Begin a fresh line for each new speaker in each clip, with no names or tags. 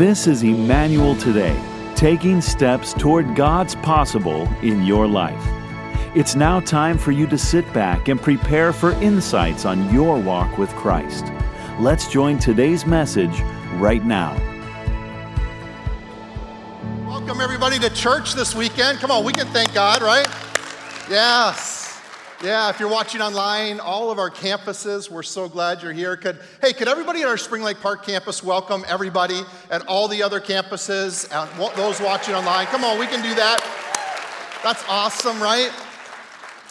This is Emmanuel Today, taking steps toward God's possible in your life. It's now time for you to sit back and prepare for insights on your walk with Christ. Let's join today's message right now.
Welcome, everybody, to church this weekend. Come on, we can thank God, right? Yes. Yeah, if you're watching online, all of our campuses, we're so glad you're here. Could, hey, could everybody at our Spring Lake Park campus welcome everybody at all the other campuses, and those watching online? Come on, we can do that. That's awesome, right?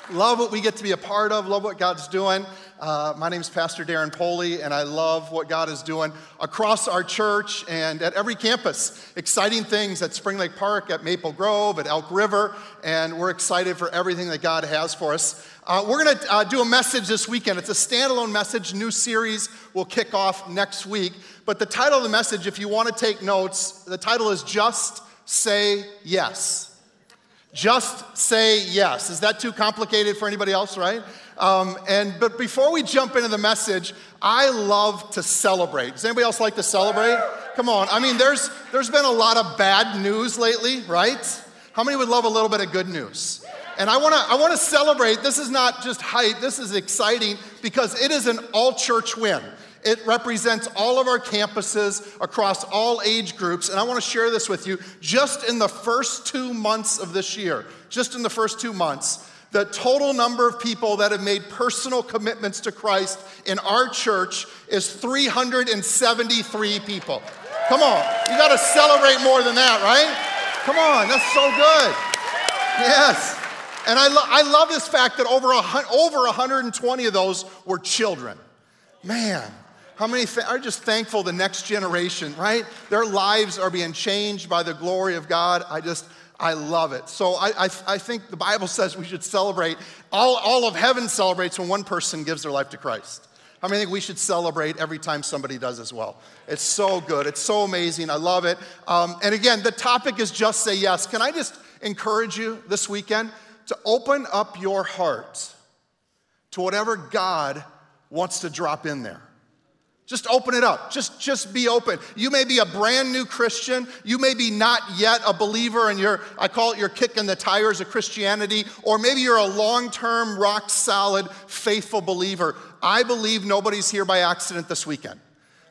Love what we get to be a part of, love what God's doing. Uh, my name is Pastor Darren Poley, and I love what God is doing across our church and at every campus. Exciting things at Spring Lake Park, at Maple Grove, at Elk River, and we're excited for everything that God has for us. Uh, we're going to uh, do a message this weekend. It's a standalone message, new series will kick off next week. But the title of the message, if you want to take notes, the title is Just Say Yes. Just say yes. Is that too complicated for anybody else, right? Um, and but before we jump into the message, I love to celebrate. Does anybody else like to celebrate? Come on. I mean, there's there's been a lot of bad news lately, right? How many would love a little bit of good news? And I want to I want to celebrate. This is not just hype. This is exciting because it is an all church win. It represents all of our campuses across all age groups. And I want to share this with you. Just in the first two months of this year, just in the first two months, the total number of people that have made personal commitments to Christ in our church is 373 people. Come on, you got to celebrate more than that, right? Come on, that's so good. Yes. And I, lo- I love this fact that over, a, over 120 of those were children. Man, how many th- are just thankful the next generation, right? Their lives are being changed by the glory of God. I just, I love it. So I, I, I, think the Bible says we should celebrate. All, all of heaven celebrates when one person gives their life to Christ. How many think we should celebrate every time somebody does as well? It's so good. It's so amazing. I love it. Um, and again, the topic is just say yes. Can I just encourage you this weekend to open up your heart to whatever God wants to drop in there? Just open it up. Just, just be open. You may be a brand new Christian. You may be not yet a believer and you're, I call it you're kicking the tires of Christianity, or maybe you're a long term, rock solid, faithful believer. I believe nobody's here by accident this weekend.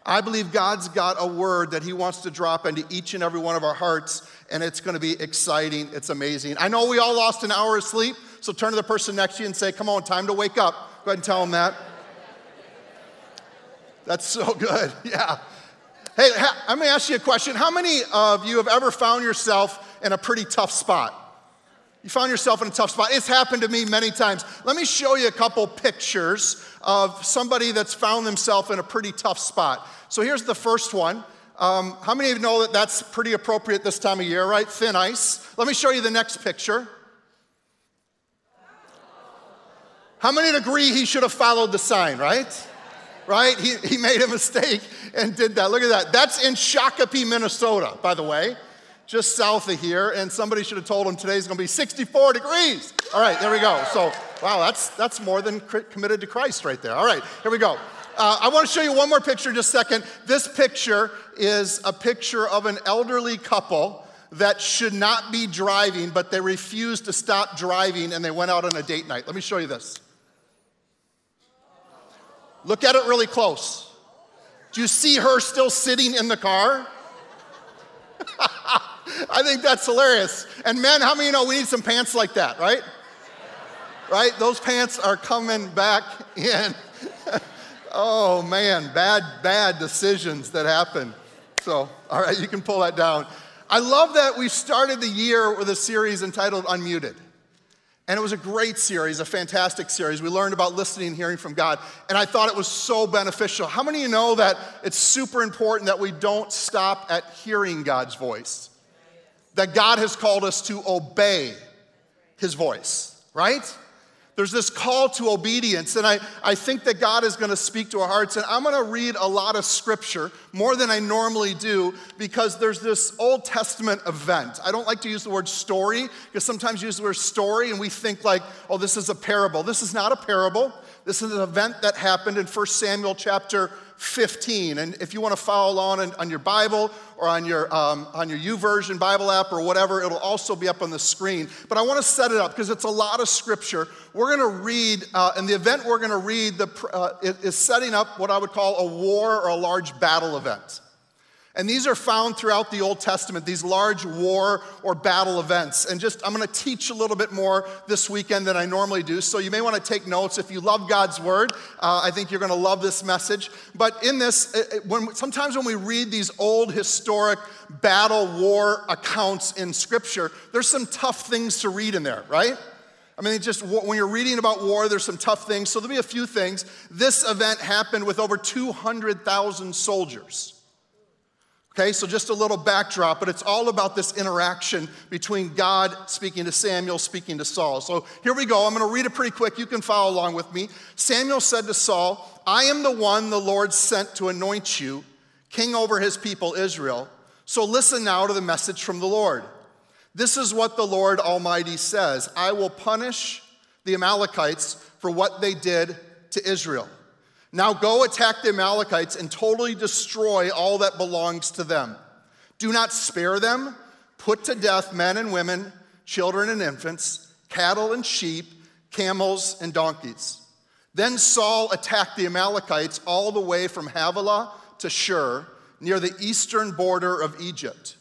I believe God's got a word that He wants to drop into each and every one of our hearts, and it's to be exciting. It's amazing. I know we all lost an hour of sleep, so turn to the person next to you and say, Come on, time to wake up. Go ahead and tell them that. That's so good. Yeah. Hey, let me ask you a question. How many of you have ever found yourself in a pretty tough spot? You found yourself in a tough spot. It's happened to me many times. Let me show you a couple pictures of somebody that's found themselves in a pretty tough spot. So here's the first one. Um, how many of you know that that's pretty appropriate this time of year, right? Thin ice. Let me show you the next picture. How many agree he should have followed the sign, right? Right? He, he made a mistake and did that. Look at that. That's in Shakopee, Minnesota, by the way, just south of here. And somebody should have told him today's going to be 64 degrees. All right, there we go. So, wow, that's, that's more than committed to Christ right there. All right, here we go. Uh, I want to show you one more picture just a second. This picture is a picture of an elderly couple that should not be driving, but they refused to stop driving and they went out on a date night. Let me show you this. Look at it really close. Do you see her still sitting in the car? I think that's hilarious. And men, how many You know we need some pants like that, right? Right? Those pants are coming back in. oh man, bad, bad decisions that happen. So, all right, you can pull that down. I love that we started the year with a series entitled Unmuted. And it was a great series, a fantastic series. We learned about listening and hearing from God. And I thought it was so beneficial. How many of you know that it's super important that we don't stop at hearing God's voice? That God has called us to obey his voice, right? There's this call to obedience, and I, I think that God is going to speak to our hearts. And I'm going to read a lot of scripture, more than I normally do, because there's this Old Testament event. I don't like to use the word story, because sometimes you use the word story and we think like, oh, this is a parable. This is not a parable. This is an event that happened in 1 Samuel chapter 15. And if you want to follow along on, on your Bible or on your, um, on your YouVersion Bible app or whatever, it'll also be up on the screen. But I want to set it up because it's a lot of scripture. We're going to read, uh, and the event we're going to read the, uh, is setting up what I would call a war or a large battle event. And these are found throughout the Old Testament, these large war or battle events. And just, I'm going to teach a little bit more this weekend than I normally do. So you may want to take notes. If you love God's word, uh, I think you're going to love this message. But in this, when, sometimes when we read these old historic battle war accounts in Scripture, there's some tough things to read in there, right? I mean, just when you're reading about war, there's some tough things. So there'll be a few things. This event happened with over 200,000 soldiers. Okay, so just a little backdrop, but it's all about this interaction between God speaking to Samuel, speaking to Saul. So here we go. I'm going to read it pretty quick. You can follow along with me. Samuel said to Saul, I am the one the Lord sent to anoint you king over his people Israel. So listen now to the message from the Lord. This is what the Lord Almighty says I will punish the Amalekites for what they did to Israel. Now go attack the Amalekites and totally destroy all that belongs to them. Do not spare them. Put to death men and women, children and infants, cattle and sheep, camels and donkeys. Then Saul attacked the Amalekites all the way from Havilah to Shur, near the eastern border of Egypt.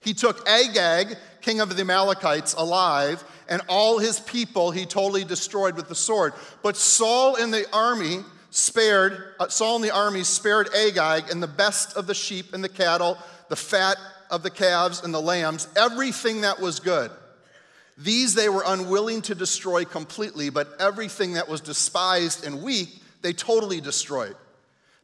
He took Agag, king of the Amalekites, alive, and all his people he totally destroyed with the sword. But Saul and the army spared, uh, Saul and the army spared Agag and the best of the sheep and the cattle, the fat of the calves and the lambs, everything that was good. These they were unwilling to destroy completely, but everything that was despised and weak, they totally destroyed.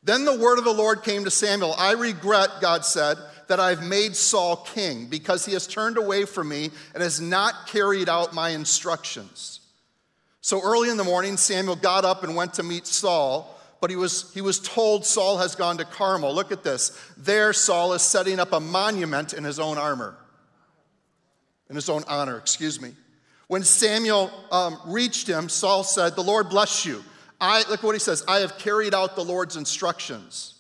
Then the word of the Lord came to Samuel I regret, God said, that I've made Saul king because he has turned away from me and has not carried out my instructions. So early in the morning, Samuel got up and went to meet Saul, but he was, he was told Saul has gone to Carmel. Look at this. There, Saul is setting up a monument in his own armor, in his own honor, excuse me. When Samuel um, reached him, Saul said, The Lord bless you. I, look what he says, I have carried out the Lord's instructions.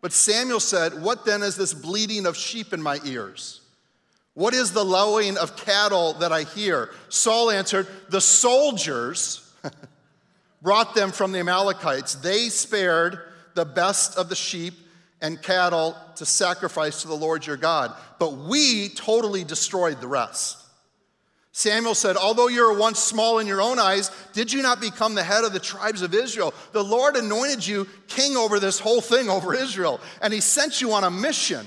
But Samuel said, What then is this bleating of sheep in my ears? What is the lowing of cattle that I hear? Saul answered, The soldiers brought them from the Amalekites. They spared the best of the sheep and cattle to sacrifice to the Lord your God, but we totally destroyed the rest. Samuel said, Although you were once small in your own eyes, did you not become the head of the tribes of Israel? The Lord anointed you king over this whole thing, over Israel, and he sent you on a mission.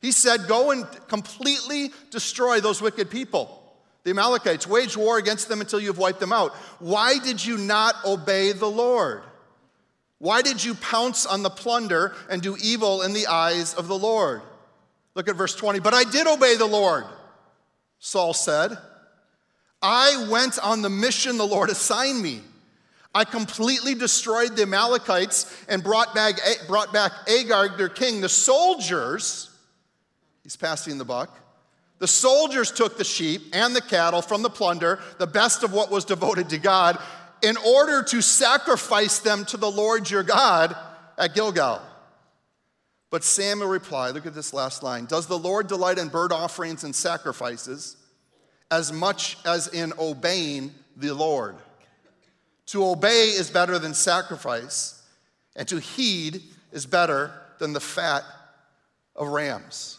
He said, Go and completely destroy those wicked people. The Amalekites, wage war against them until you've wiped them out. Why did you not obey the Lord? Why did you pounce on the plunder and do evil in the eyes of the Lord? Look at verse 20. But I did obey the Lord, Saul said. I went on the mission the Lord assigned me. I completely destroyed the Amalekites and brought back, brought back Agag, their king. The soldiers He's passing the buck. The soldiers took the sheep and the cattle from the plunder, the best of what was devoted to God, in order to sacrifice them to the Lord your God at Gilgal. But Samuel replied, look at this last line Does the Lord delight in burnt offerings and sacrifices as much as in obeying the Lord? To obey is better than sacrifice, and to heed is better than the fat of rams.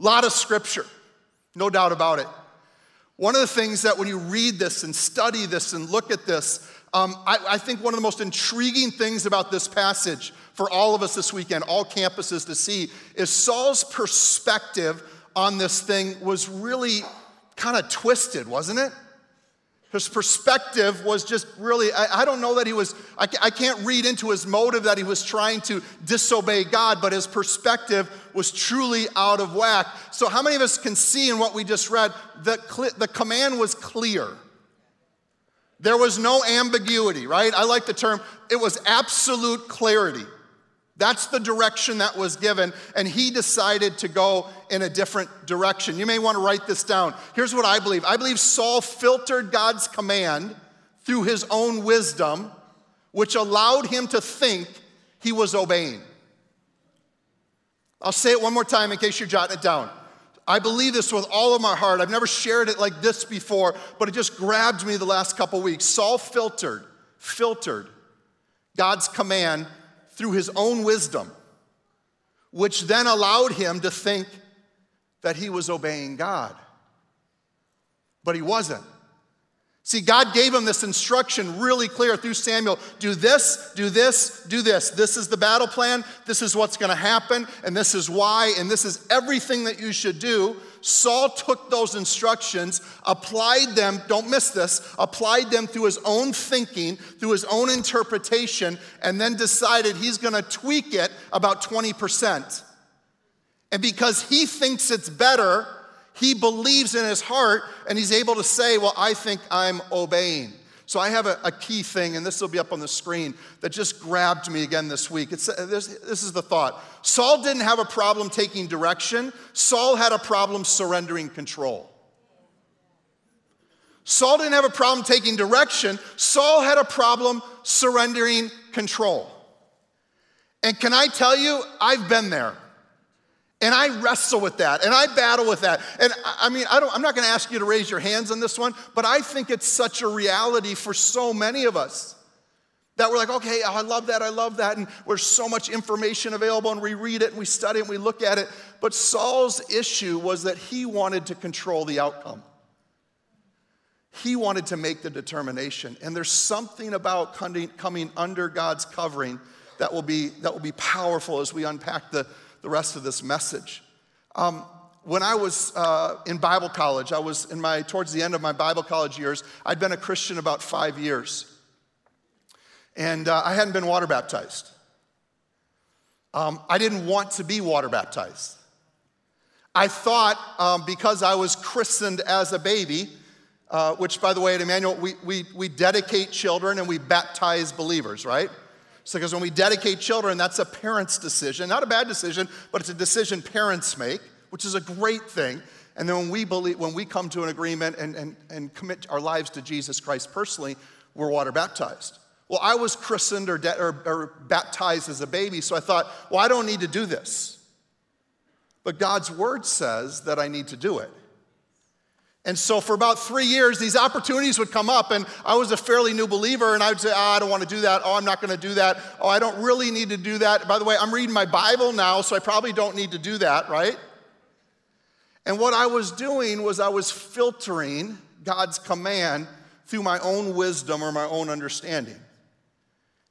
A lot of scripture, no doubt about it. One of the things that when you read this and study this and look at this, um, I, I think one of the most intriguing things about this passage for all of us this weekend, all campuses to see, is Saul's perspective on this thing was really kind of twisted, wasn't it? His perspective was just really, I, I don't know that he was, I, I can't read into his motive that he was trying to disobey God, but his perspective was truly out of whack. So, how many of us can see in what we just read that the command was clear? There was no ambiguity, right? I like the term, it was absolute clarity. That's the direction that was given, and he decided to go in a different direction. You may want to write this down. Here's what I believe I believe Saul filtered God's command through his own wisdom, which allowed him to think he was obeying. I'll say it one more time in case you're jotting it down. I believe this with all of my heart. I've never shared it like this before, but it just grabbed me the last couple weeks. Saul filtered, filtered God's command through his own wisdom, which then allowed him to think that he was obeying God. But he wasn't. See, God gave him this instruction really clear through Samuel do this, do this, do this. This is the battle plan. This is what's going to happen, and this is why, and this is everything that you should do. Saul took those instructions, applied them, don't miss this, applied them through his own thinking, through his own interpretation, and then decided he's going to tweak it about 20%. And because he thinks it's better, he believes in his heart and he's able to say, Well, I think I'm obeying. So I have a, a key thing, and this will be up on the screen, that just grabbed me again this week. It's, uh, this, this is the thought Saul didn't have a problem taking direction, Saul had a problem surrendering control. Saul didn't have a problem taking direction, Saul had a problem surrendering control. And can I tell you, I've been there. And I wrestle with that and I battle with that. And I mean, I don't, I'm not going to ask you to raise your hands on this one, but I think it's such a reality for so many of us that we're like, okay, oh, I love that, I love that. And there's so much information available and we read it and we study it and we look at it. But Saul's issue was that he wanted to control the outcome. He wanted to make the determination. And there's something about coming under God's covering that will be, that will be powerful as we unpack the the rest of this message. Um, when I was uh, in Bible college, I was in my towards the end of my Bible college years. I'd been a Christian about five years, and uh, I hadn't been water baptized. Um, I didn't want to be water baptized. I thought um, because I was christened as a baby, uh, which, by the way, at Emmanuel, we, we, we dedicate children and we baptize believers, right? So, because when we dedicate children, that's a parent's decision. Not a bad decision, but it's a decision parents make, which is a great thing. And then when we believe, when we come to an agreement and, and, and commit our lives to Jesus Christ personally, we're water baptized. Well, I was christened or, de- or, or baptized as a baby, so I thought, well, I don't need to do this. But God's word says that I need to do it. And so for about three years, these opportunities would come up, and I was a fairly new believer, and I would say, oh, I don't want to do that. Oh, I'm not going to do that. Oh, I don't really need to do that. By the way, I'm reading my Bible now, so I probably don't need to do that, right? And what I was doing was I was filtering God's command through my own wisdom or my own understanding.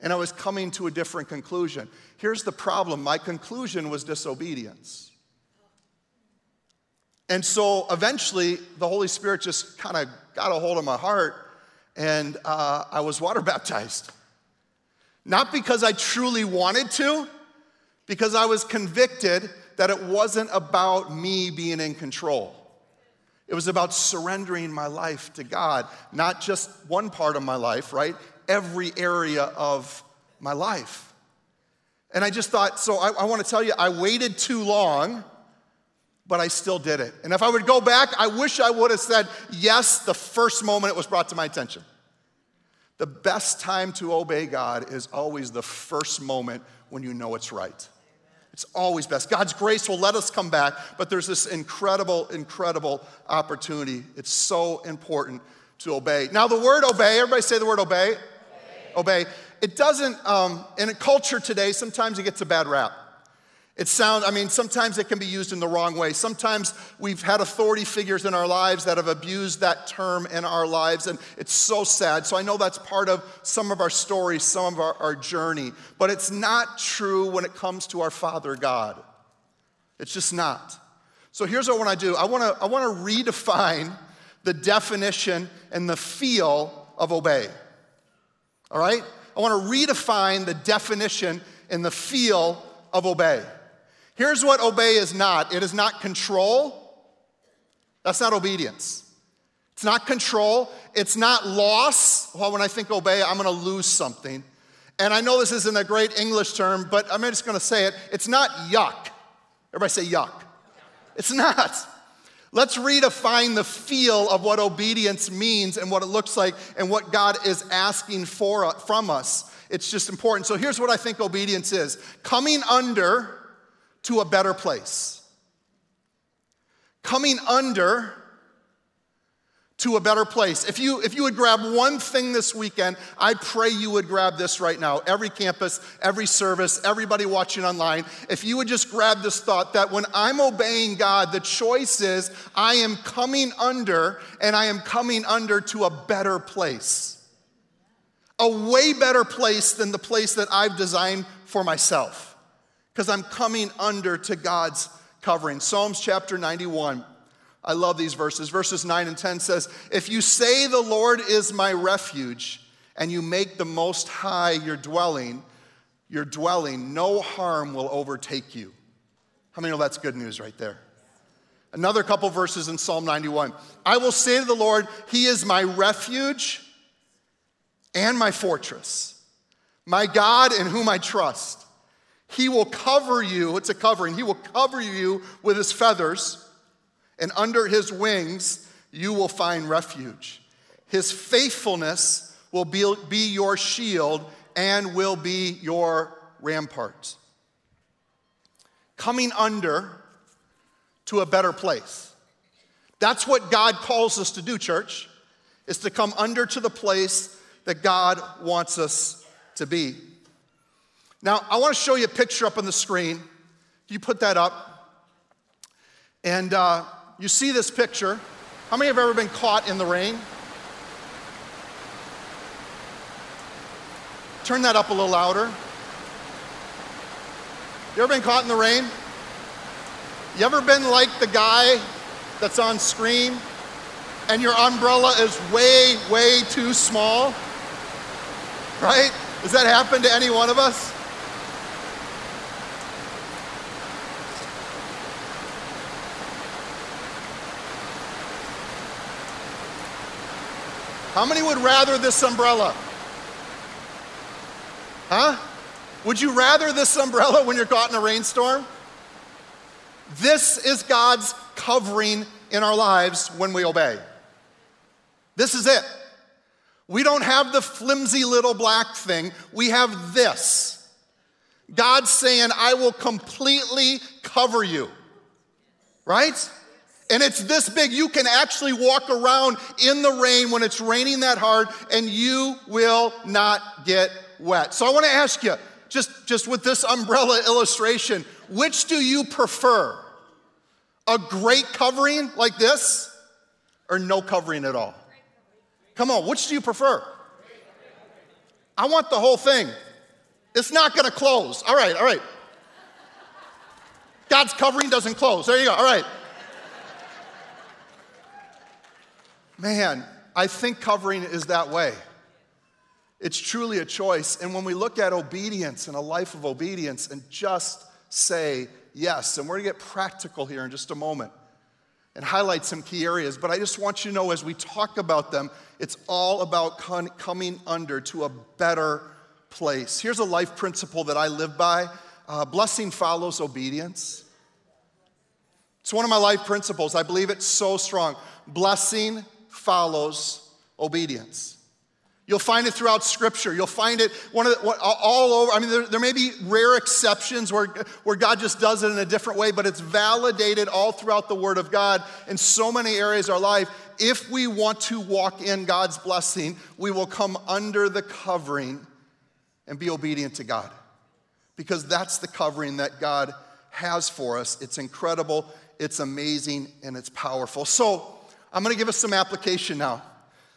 And I was coming to a different conclusion. Here's the problem my conclusion was disobedience. And so eventually, the Holy Spirit just kind of got a hold of my heart, and uh, I was water baptized. Not because I truly wanted to, because I was convicted that it wasn't about me being in control. It was about surrendering my life to God, not just one part of my life, right? Every area of my life. And I just thought, so I, I want to tell you, I waited too long but I still did it. And if I would go back, I wish I would have said yes the first moment it was brought to my attention. The best time to obey God is always the first moment when you know it's right. It's always best. God's grace will let us come back, but there's this incredible, incredible opportunity. It's so important to obey. Now, the word obey, everybody say the word obey. Obey. obey. It doesn't, um, in a culture today, sometimes it gets a bad rap. It sounds, I mean, sometimes it can be used in the wrong way. Sometimes we've had authority figures in our lives that have abused that term in our lives, and it's so sad. So I know that's part of some of our stories, some of our, our journey, but it's not true when it comes to our Father God. It's just not. So here's what I want to do I want to I want to redefine the definition and the feel of obey. All right? I want to redefine the definition and the feel of obey. Here's what obey is not it is not control, that's not obedience. It's not control, it's not loss. Well, when I think obey, I'm gonna lose something. And I know this isn't a great English term, but I'm just gonna say it. It's not yuck. Everybody say yuck. It's not. Let's redefine the feel of what obedience means and what it looks like and what God is asking for, from us. it's just important. So here's what I think obedience is coming under to a better place. Coming under to a better place. If you, if you would grab one thing this weekend, I pray you would grab this right now. Every campus, every service, everybody watching online, if you would just grab this thought that when I'm obeying God, the choice is I am coming under and I am coming under to a better place. A way better place than the place that I've designed for myself. Because I'm coming under to God's covering. Psalms chapter 91. I love these verses. Verses 9 and 10 says, If you say the Lord is my refuge, and you make the most high your dwelling, your dwelling, no harm will overtake you. How many know that's good news right there? Another couple verses in Psalm 91. I will say to the Lord, He is my refuge and my fortress, my God in whom I trust. He will cover you, it's a covering, He will cover you with His feathers and under his wings you will find refuge. His faithfulness will be, be your shield and will be your rampart. Coming under to a better place. That's what God calls us to do, church, is to come under to the place that God wants us to be. Now, I want to show you a picture up on the screen. You put that up. And uh, you see this picture. How many have ever been caught in the rain? Turn that up a little louder. You ever been caught in the rain? You ever been like the guy that's on screen and your umbrella is way, way too small? Right? Does that happen to any one of us? How many would rather this umbrella? Huh? Would you rather this umbrella when you're caught in a rainstorm? This is God's covering in our lives when we obey. This is it. We don't have the flimsy little black thing, we have this. God's saying, I will completely cover you. Right? And it's this big, you can actually walk around in the rain when it's raining that hard and you will not get wet. So I want to ask you, just, just with this umbrella illustration, which do you prefer? A great covering like this or no covering at all? Come on, which do you prefer? I want the whole thing. It's not going to close. All right, all right. God's covering doesn't close. There you go. All right. Man, I think covering is that way. It's truly a choice. And when we look at obedience and a life of obedience and just say yes, and we're gonna get practical here in just a moment and highlight some key areas, but I just want you to know as we talk about them, it's all about con- coming under to a better place. Here's a life principle that I live by uh, blessing follows obedience. It's one of my life principles. I believe it's so strong. Blessing follows obedience. You'll find it throughout Scripture. You'll find it one of the, all over. I mean, there, there, may be rare exceptions where, where God just does it in a different way, but it's validated all throughout the Word of God in so many areas of our life. If we want to walk in God's blessing, we will come under the covering and be obedient to God. Because that's the covering that God has for us. It's incredible, it's amazing, and it's powerful. So, I'm going to give us some application now,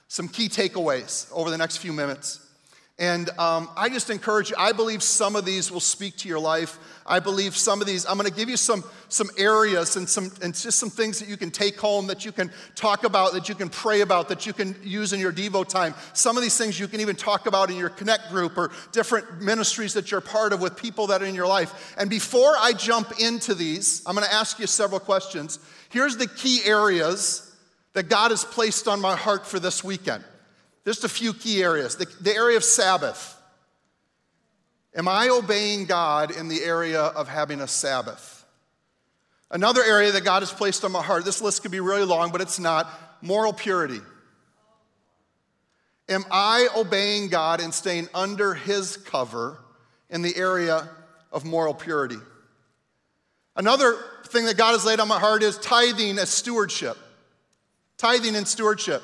some key takeaways over the next few minutes. And um, I just encourage you, I believe some of these will speak to your life. I believe some of these, I'm going to give you some, some areas and, some, and just some things that you can take home, that you can talk about, that you can pray about, that you can use in your Devo time. Some of these things you can even talk about in your Connect group or different ministries that you're part of with people that are in your life. And before I jump into these, I'm going to ask you several questions. Here's the key areas that God has placed on my heart for this weekend. Just a few key areas. The, the, area of Sabbath. Am I obeying God in the area of having a Sabbath? Another area that God has placed on my heart, this list could be really long, but it's not moral purity. Am I obeying God and staying under His cover in the area of moral purity? Another thing that God has laid on my heart is tithing as stewardship. Tithing and stewardship.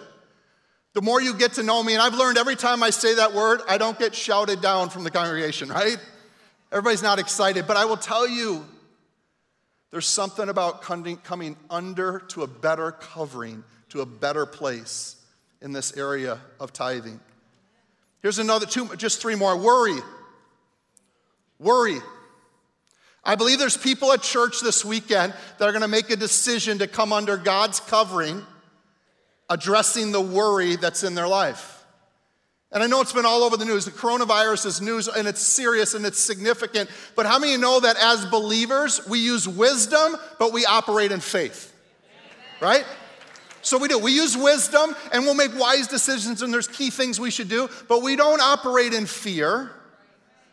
The more you get to know me, and I've learned every time I say that word, I don't get shouted down from the congregation, right? Everybody's not excited, but I will tell you there's something about coming under to a better covering, to a better place in this area of tithing. Here's another two, just three more worry. Worry. I believe there's people at church this weekend that are going to make a decision to come under God's covering, addressing the worry that's in their life. And I know it's been all over the news. The coronavirus is news and it's serious and it's significant. But how many know that as believers, we use wisdom, but we operate in faith? Right? So we do. We use wisdom and we'll make wise decisions, and there's key things we should do, but we don't operate in fear.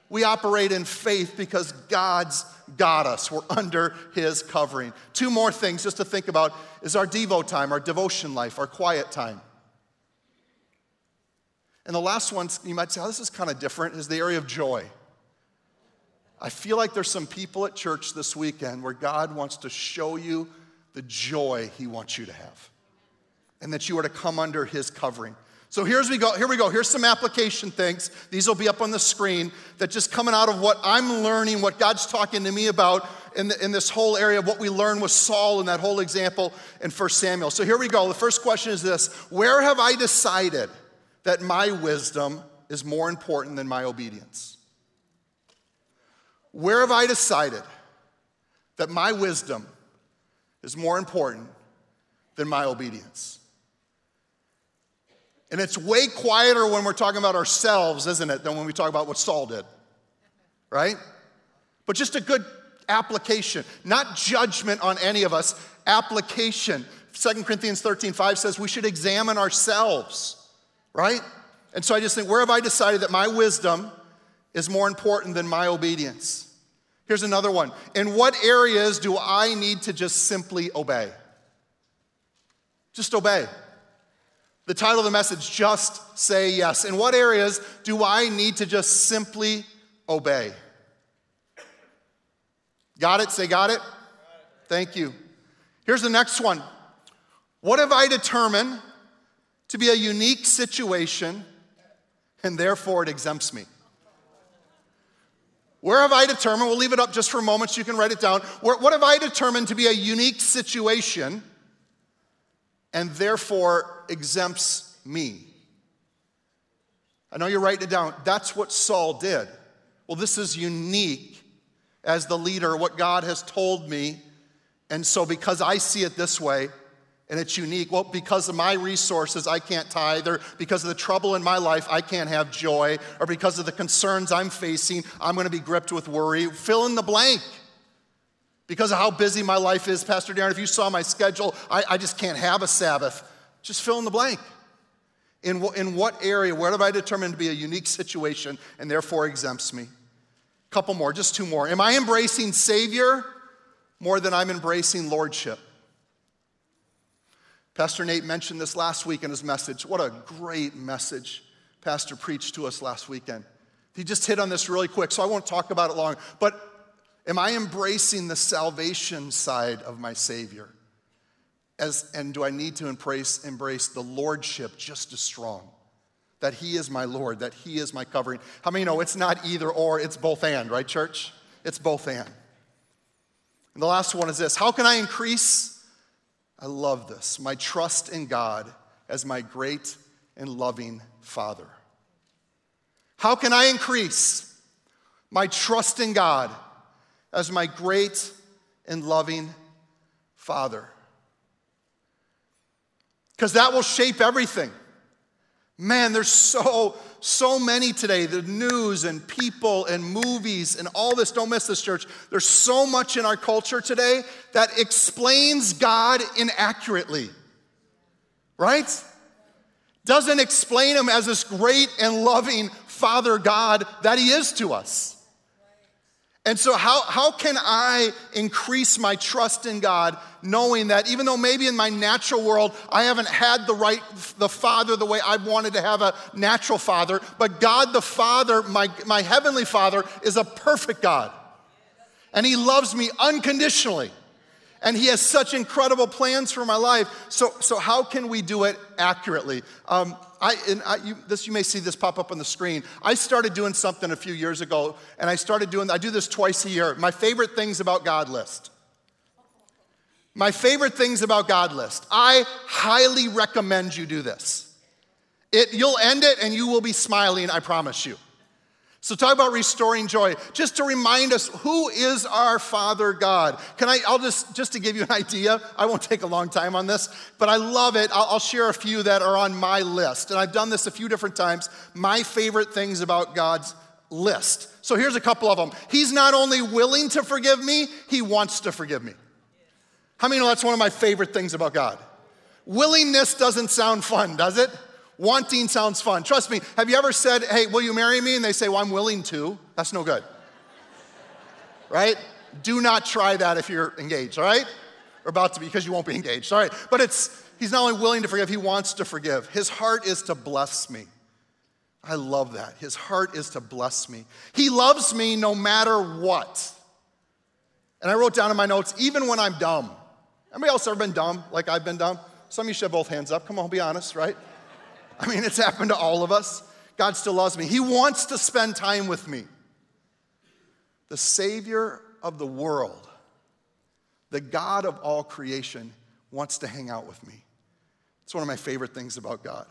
We operate in faith because God's got us. We're under His covering. Two more things just to think about is our Devo time, our devotion life, our quiet time. And the last one, you might say, oh, this is kind of different, is the area of joy. I feel like there's some people at church this weekend where God wants to show you the joy He wants you to have and that you are to come under His covering. So here's we go. Here we go. Here's some application things. These will be up on the screen that just coming out of what I'm learning, what God's talking to me about in, the, in this whole area of what we learned with Saul in that whole example in 1 Samuel. So here we go. The first question is this Where have I decided that my wisdom is more important than my obedience? Where have I decided that my wisdom is more important than my obedience? And it's way quieter when we're talking about ourselves, isn't it, than when we talk about what Saul did, right? But just a good application, not judgment on any of us, application. 2 Corinthians 13 5 says we should examine ourselves, right? And so I just think, where have I decided that my wisdom is more important than my obedience? Here's another one. In what areas do I need to just simply obey? Just obey. The title of the message, Just Say Yes. In what areas do I need to just simply obey? Got it? Say, got it? Thank you. Here's the next one. What have I determined to be a unique situation and therefore it exempts me? Where have I determined, we'll leave it up just for a moment so you can write it down. what have I determined to be a unique situation and therefore exempts me. I know you're writing it down. That's what Saul did. Well, this is unique as the leader, what God has told me. And so, because I see it this way, and it's unique, well, because of my resources, I can't tithe, or because of the trouble in my life, I can't have joy, or because of the concerns I'm facing, I'm going to be gripped with worry. Fill in the blank. Because of how busy my life is, Pastor Darren, if you saw my schedule, I, I just can't have a Sabbath. Just fill in the blank. In, in what area, where have I determined to be a unique situation and therefore exempts me? Couple more, just two more. Am I embracing Savior more than I'm embracing Lordship? Pastor Nate mentioned this last week in his message. What a great message Pastor preached to us last weekend. He just hit on this really quick, so I won't talk about it long. But Am I embracing the salvation side of my Savior? As, and do I need to embrace, embrace the Lordship just as strong? That He is my Lord, that He is my covering. How many know it's not either or, it's both and, right, church? It's both and. And the last one is this How can I increase? I love this my trust in God as my great and loving Father. How can I increase my trust in God as my great and loving Father. Because that will shape everything. Man, there's so, so many today the news and people and movies and all this. Don't miss this, church. There's so much in our culture today that explains God inaccurately, right? Doesn't explain Him as this great and loving Father God that He is to us. And so, how, how can I increase my trust in God, knowing that even though maybe in my natural world I haven't had the right, the Father the way I wanted to have a natural Father, but God the Father, my, my Heavenly Father, is a perfect God. And He loves me unconditionally. And He has such incredible plans for my life. So, so how can we do it accurately? Um, I, and I, you, this, you may see this pop up on the screen. I started doing something a few years ago, and I started doing, I do this twice a year. My favorite things about God list. My favorite things about God list. I highly recommend you do this. It, you'll end it and you will be smiling, I promise you. So, talk about restoring joy. Just to remind us, who is our Father God? Can I, I'll just, just to give you an idea, I won't take a long time on this, but I love it. I'll, I'll share a few that are on my list. And I've done this a few different times. My favorite things about God's list. So, here's a couple of them. He's not only willing to forgive me, He wants to forgive me. How many know that's one of my favorite things about God? Willingness doesn't sound fun, does it? Wanting sounds fun. Trust me, have you ever said, hey, will you marry me? And they say, well, I'm willing to. That's no good. right? Do not try that if you're engaged, all right? Or about to be, because you won't be engaged, all right? But it's, he's not only willing to forgive, he wants to forgive. His heart is to bless me. I love that. His heart is to bless me. He loves me no matter what. And I wrote down in my notes, even when I'm dumb. Anybody else ever been dumb like I've been dumb? Some of you should have both hands up. Come on, be honest, right? I mean, it's happened to all of us. God still loves me. He wants to spend time with me. The Savior of the world, the God of all creation, wants to hang out with me. It's one of my favorite things about God.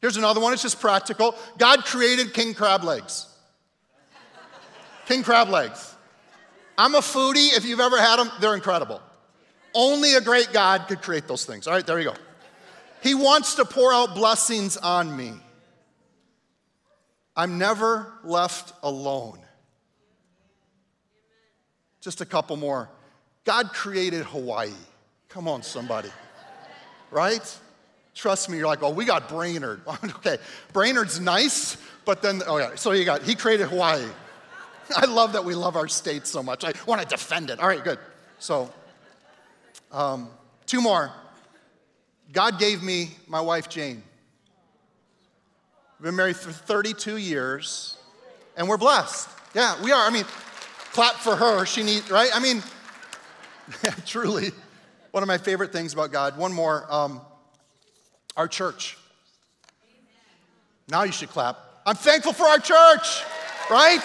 Here's another one, it's just practical. God created king crab legs. king crab legs. I'm a foodie. If you've ever had them, they're incredible. Only a great God could create those things. All right, there you go. He wants to pour out blessings on me. I'm never left alone. Just a couple more. God created Hawaii. Come on, somebody. Right? Trust me, you're like, oh, we got Brainerd. okay, Brainerd's nice, but then, oh yeah, so you got, he created Hawaii. I love that we love our state so much. I want to defend it. All right, good. So, um, two more. God gave me my wife, Jane. We've been married for 32 years, and we're blessed. Yeah, we are. I mean, clap for her. She needs, right? I mean, truly, one of my favorite things about God. One more um, our church. Now you should clap. I'm thankful for our church, right?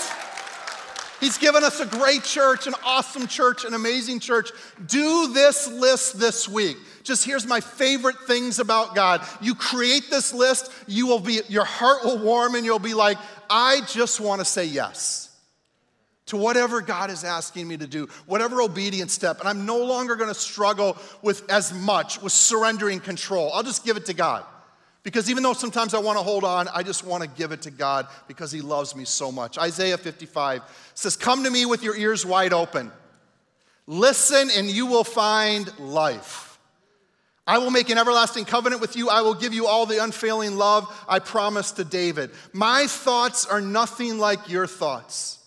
He's given us a great church, an awesome church, an amazing church. Do this list this week. Just here's my favorite things about God. You create this list, you will be your heart will warm and you'll be like, I just want to say yes to whatever God is asking me to do, whatever obedience step, and I'm no longer going to struggle with as much with surrendering control. I'll just give it to God. Because even though sometimes I want to hold on, I just want to give it to God because He loves me so much. Isaiah 55 says, Come to me with your ears wide open. Listen, and you will find life. I will make an everlasting covenant with you. I will give you all the unfailing love I promised to David. My thoughts are nothing like your thoughts,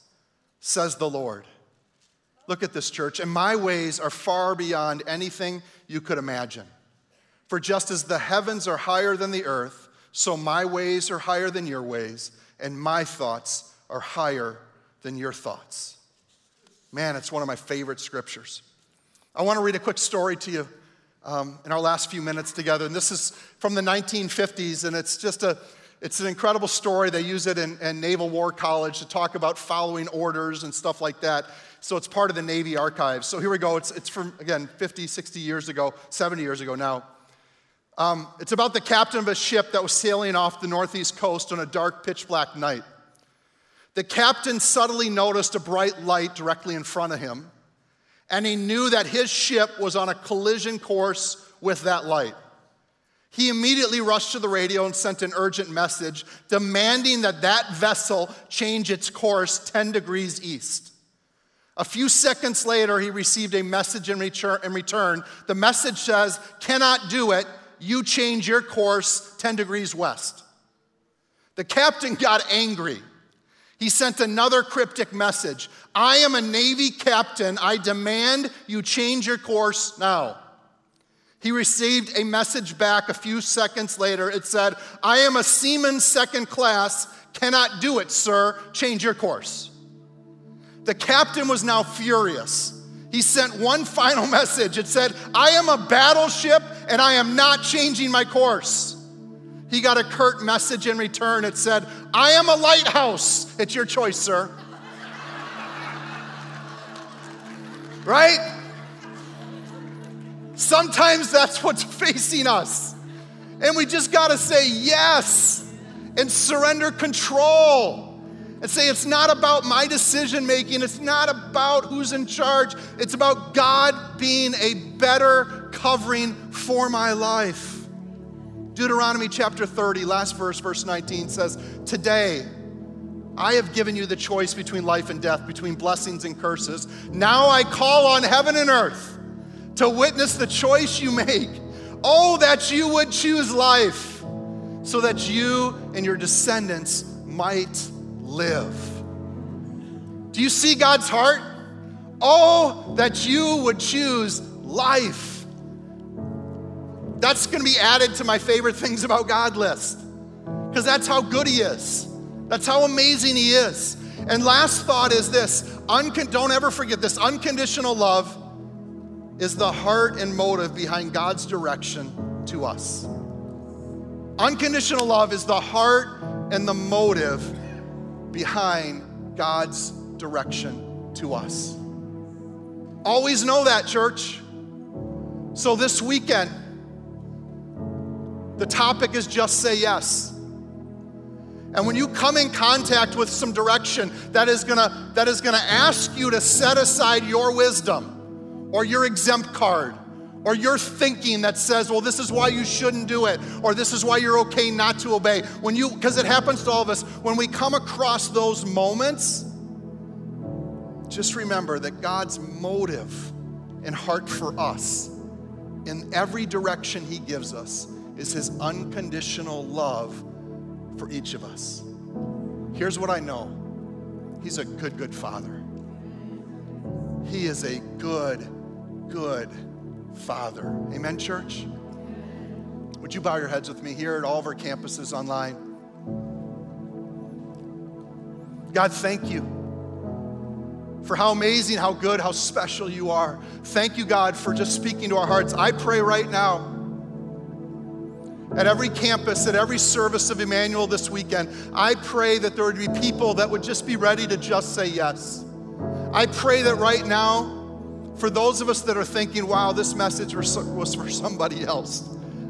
says the Lord. Look at this, church, and my ways are far beyond anything you could imagine. For just as the heavens are higher than the earth, so my ways are higher than your ways, and my thoughts are higher than your thoughts. Man, it's one of my favorite scriptures. I want to read a quick story to you um, in our last few minutes together. And this is from the 1950s, and it's just a it's an incredible story. They use it in, in, Naval War College to talk about following orders and stuff like that. So it's part of the Navy archives. So here we go. It's, it's from, again, 50, 60 years ago, 70 years ago now. Um, it's about the captain of a ship that was sailing off the northeast coast on a dark, pitch black night. The captain suddenly noticed a bright light directly in front of him, and he knew that his ship was on a collision course with that light. He immediately rushed to the radio and sent an urgent message demanding that that vessel change its course 10 degrees east. A few seconds later, he received a message in return. The message says, Cannot do it you change your course 10 degrees west. The captain got angry. He sent another cryptic message I am a Navy captain. I demand you change your course now. He received a message back a few seconds later. It said, I am a seaman second class. Cannot do it, sir. Change your course. The captain was now furious. He sent one final message. It said, I am a battleship and I am not changing my course. He got a curt message in return. It said, I am a lighthouse. It's your choice, sir. right? Sometimes that's what's facing us. And we just got to say yes and surrender control and say it's not about my decision making, it's not about who's in charge, it's about God being a better covering for my life. Deuteronomy chapter 30, last verse, verse 19 says, Today I have given you the choice between life and death, between blessings and curses. Now I call on heaven and earth to witness the choice you make. Oh, that you would choose life so that you and your descendants might live. Do you see God's heart? Oh, that you would choose life. That's going to be added to my favorite things about God list because that's how good He is. That's how amazing He is. And last thought is this uncon- don't ever forget this unconditional love is the heart and motive behind God's direction to us. Unconditional love is the heart and the motive behind God's direction to us. Always know that, church. So this weekend, the topic is just say yes. And when you come in contact with some direction that is gonna, that is gonna ask you to set aside your wisdom, or your exempt card or your thinking that says, well, this is why you shouldn't do it, or this is why you're okay not to obey. When you, because it happens to all of us, when we come across those moments, just remember that God's motive and heart for us in every direction He gives us is His unconditional love for each of us. Here's what I know He's a good, good Father. He is a good, good Father. Amen, church? Would you bow your heads with me here at all of our campuses online? God, thank you for how amazing, how good, how special you are. Thank you, God, for just speaking to our hearts. I pray right now at every campus, at every service of Emmanuel this weekend, I pray that there would be people that would just be ready to just say yes. I pray that right now, for those of us that are thinking, wow, this message was for somebody else,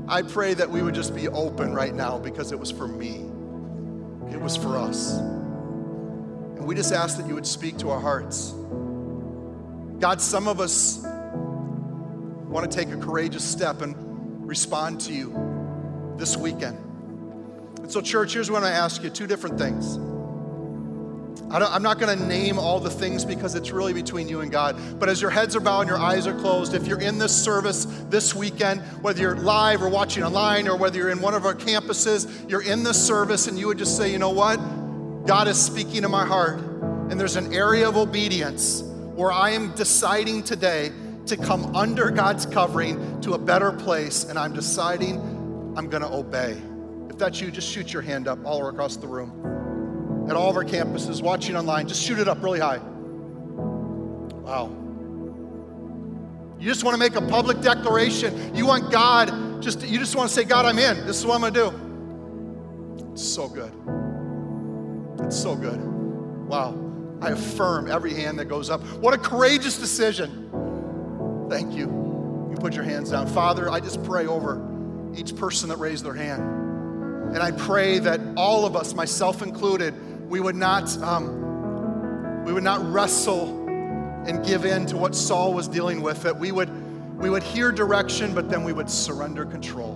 I pray that we would just be open right now because it was for me. It was for us. And we just ask that you would speak to our hearts. God, some of us want to take a courageous step and respond to you this weekend. And so, church, here's what I ask you two different things. I am not going to name all the things because it's really between you and God. But as your heads are bowed and your eyes are closed, if you're in this service this weekend, whether you're live or watching online or whether you're in one of our campuses, you're in this service and you would just say, you know what? God is speaking to my heart. And there's an area of obedience where I am deciding today to come under God's covering to a better place, and I'm deciding I'm going to obey. If that's you, just shoot your hand up all across the room at all of our campuses, watching online, just shoot it up really high. Wow. You just want to make a public declaration. You want God, just you just want to say, God, I'm in. This is what I'm to do. It's so good. It's so good. Wow. I affirm every hand that goes up. What a courageous decision. Thank you. You put your hands down. Father, I just pray over each person that raised their hand. And I pray that all of us, myself included, we would not, um, we would not wrestle and give in to what Saul was dealing with, that we would, we would hear direction, but then we would surrender control.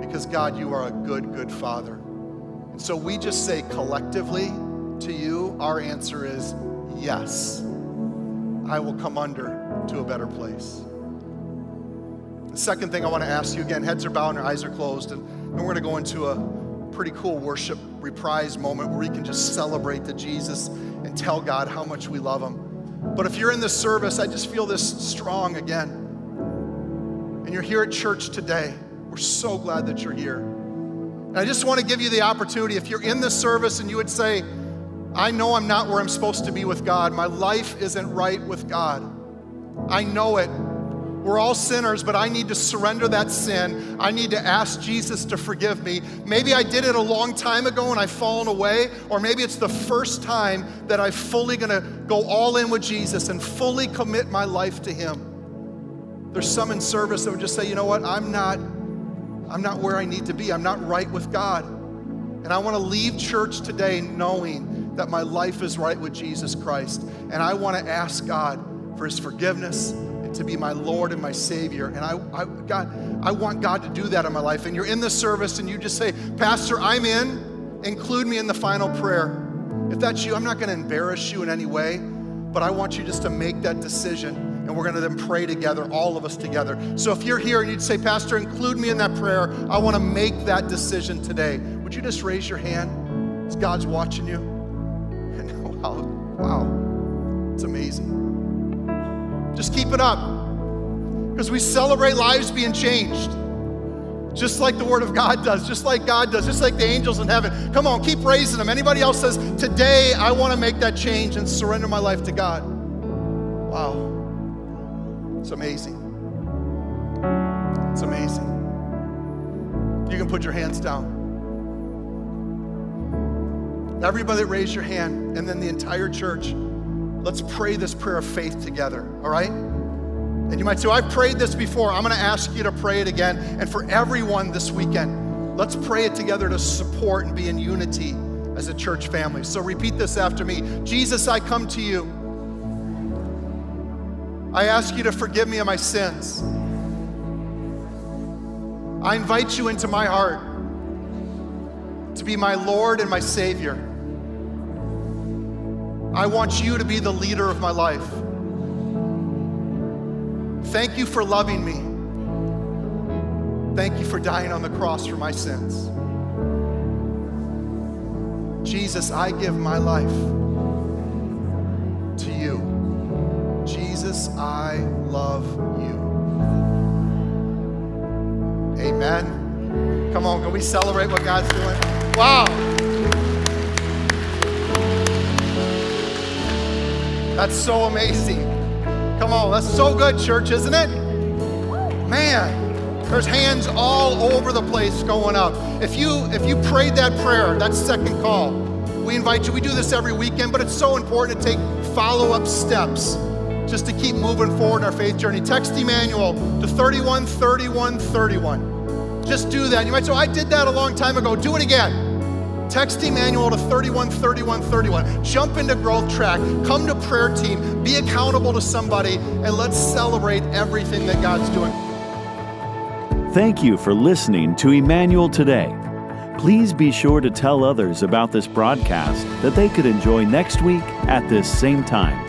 Because God, you are a good, good Father. And so we just say collectively to you, our answer is yes. I will come under to a better place. The second thing I want to ask you again, heads are bowed and eyes are closed, and, and we're going to go into a pretty cool worship reprise moment where we can just celebrate the Jesus and tell God how much we love Him. But if you're in this service, I just feel this strong again. And you're here at church today. We're so glad that you're here. And I just want to give you the opportunity if you're in this service and you would say, I know I'm not where I'm supposed to be with God, my life isn't right with God. I know it. We're all sinners, but I need to surrender that sin. I need to ask Jesus to forgive me. Maybe I did it a long time ago and I've fallen away, or maybe it's the first time that I'm fully gonna go all in with Jesus and fully commit my life to Him. There's some in service that would just say, you know what, I'm not, I'm not where I need to be. I'm not right with God. And I want to leave church today knowing that my life is right with Jesus Christ. And I want to ask God for his forgiveness to be my Lord and my Savior. And I, I, God, I want God to do that in my life. And you're in the service and you just say, Pastor, I'm in. Include me in the final prayer. If that's you, I'm not going to embarrass you in any way, but I want you just to make that decision. And we're going to then pray together, all of us together. So if you're here and you'd say, Pastor, include me in that prayer, I want to make that decision today. Would you just raise your hand? God's watching you. wow, wow, it's amazing. Just keep it up. Because we celebrate lives being changed. Just like the Word of God does, just like God does, just like the angels in heaven. Come on, keep raising them. Anybody else says, Today I want to make that change and surrender my life to God. Wow. It's amazing. It's amazing. You can put your hands down. Everybody raise your hand, and then the entire church. Let's pray this prayer of faith together, all right? And you might say, well, I've prayed this before. I'm going to ask you to pray it again. And for everyone this weekend, let's pray it together to support and be in unity as a church family. So repeat this after me Jesus, I come to you. I ask you to forgive me of my sins. I invite you into my heart to be my Lord and my Savior. I want you to be the leader of my life. Thank you for loving me. Thank you for dying on the cross for my sins. Jesus, I give my life to you. Jesus, I love you. Amen. Come on, can we celebrate what God's doing? Wow. That's so amazing. Come on, that's so good, church, isn't it? Man, there's hands all over the place going up. If you if you prayed that prayer, that second call, we invite you. We do this every weekend, but it's so important to take follow-up steps just to keep moving forward in our faith journey. Text Emmanuel to 31 31 31. Just do that. You might say, oh, I did that a long time ago. Do it again. Text Emmanuel to 31 31 31. Jump into Growth Track, come to prayer team, be accountable to somebody, and let's celebrate everything that God's doing.
Thank you for listening to Emmanuel today. Please be sure to tell others about this broadcast that they could enjoy next week at this same time.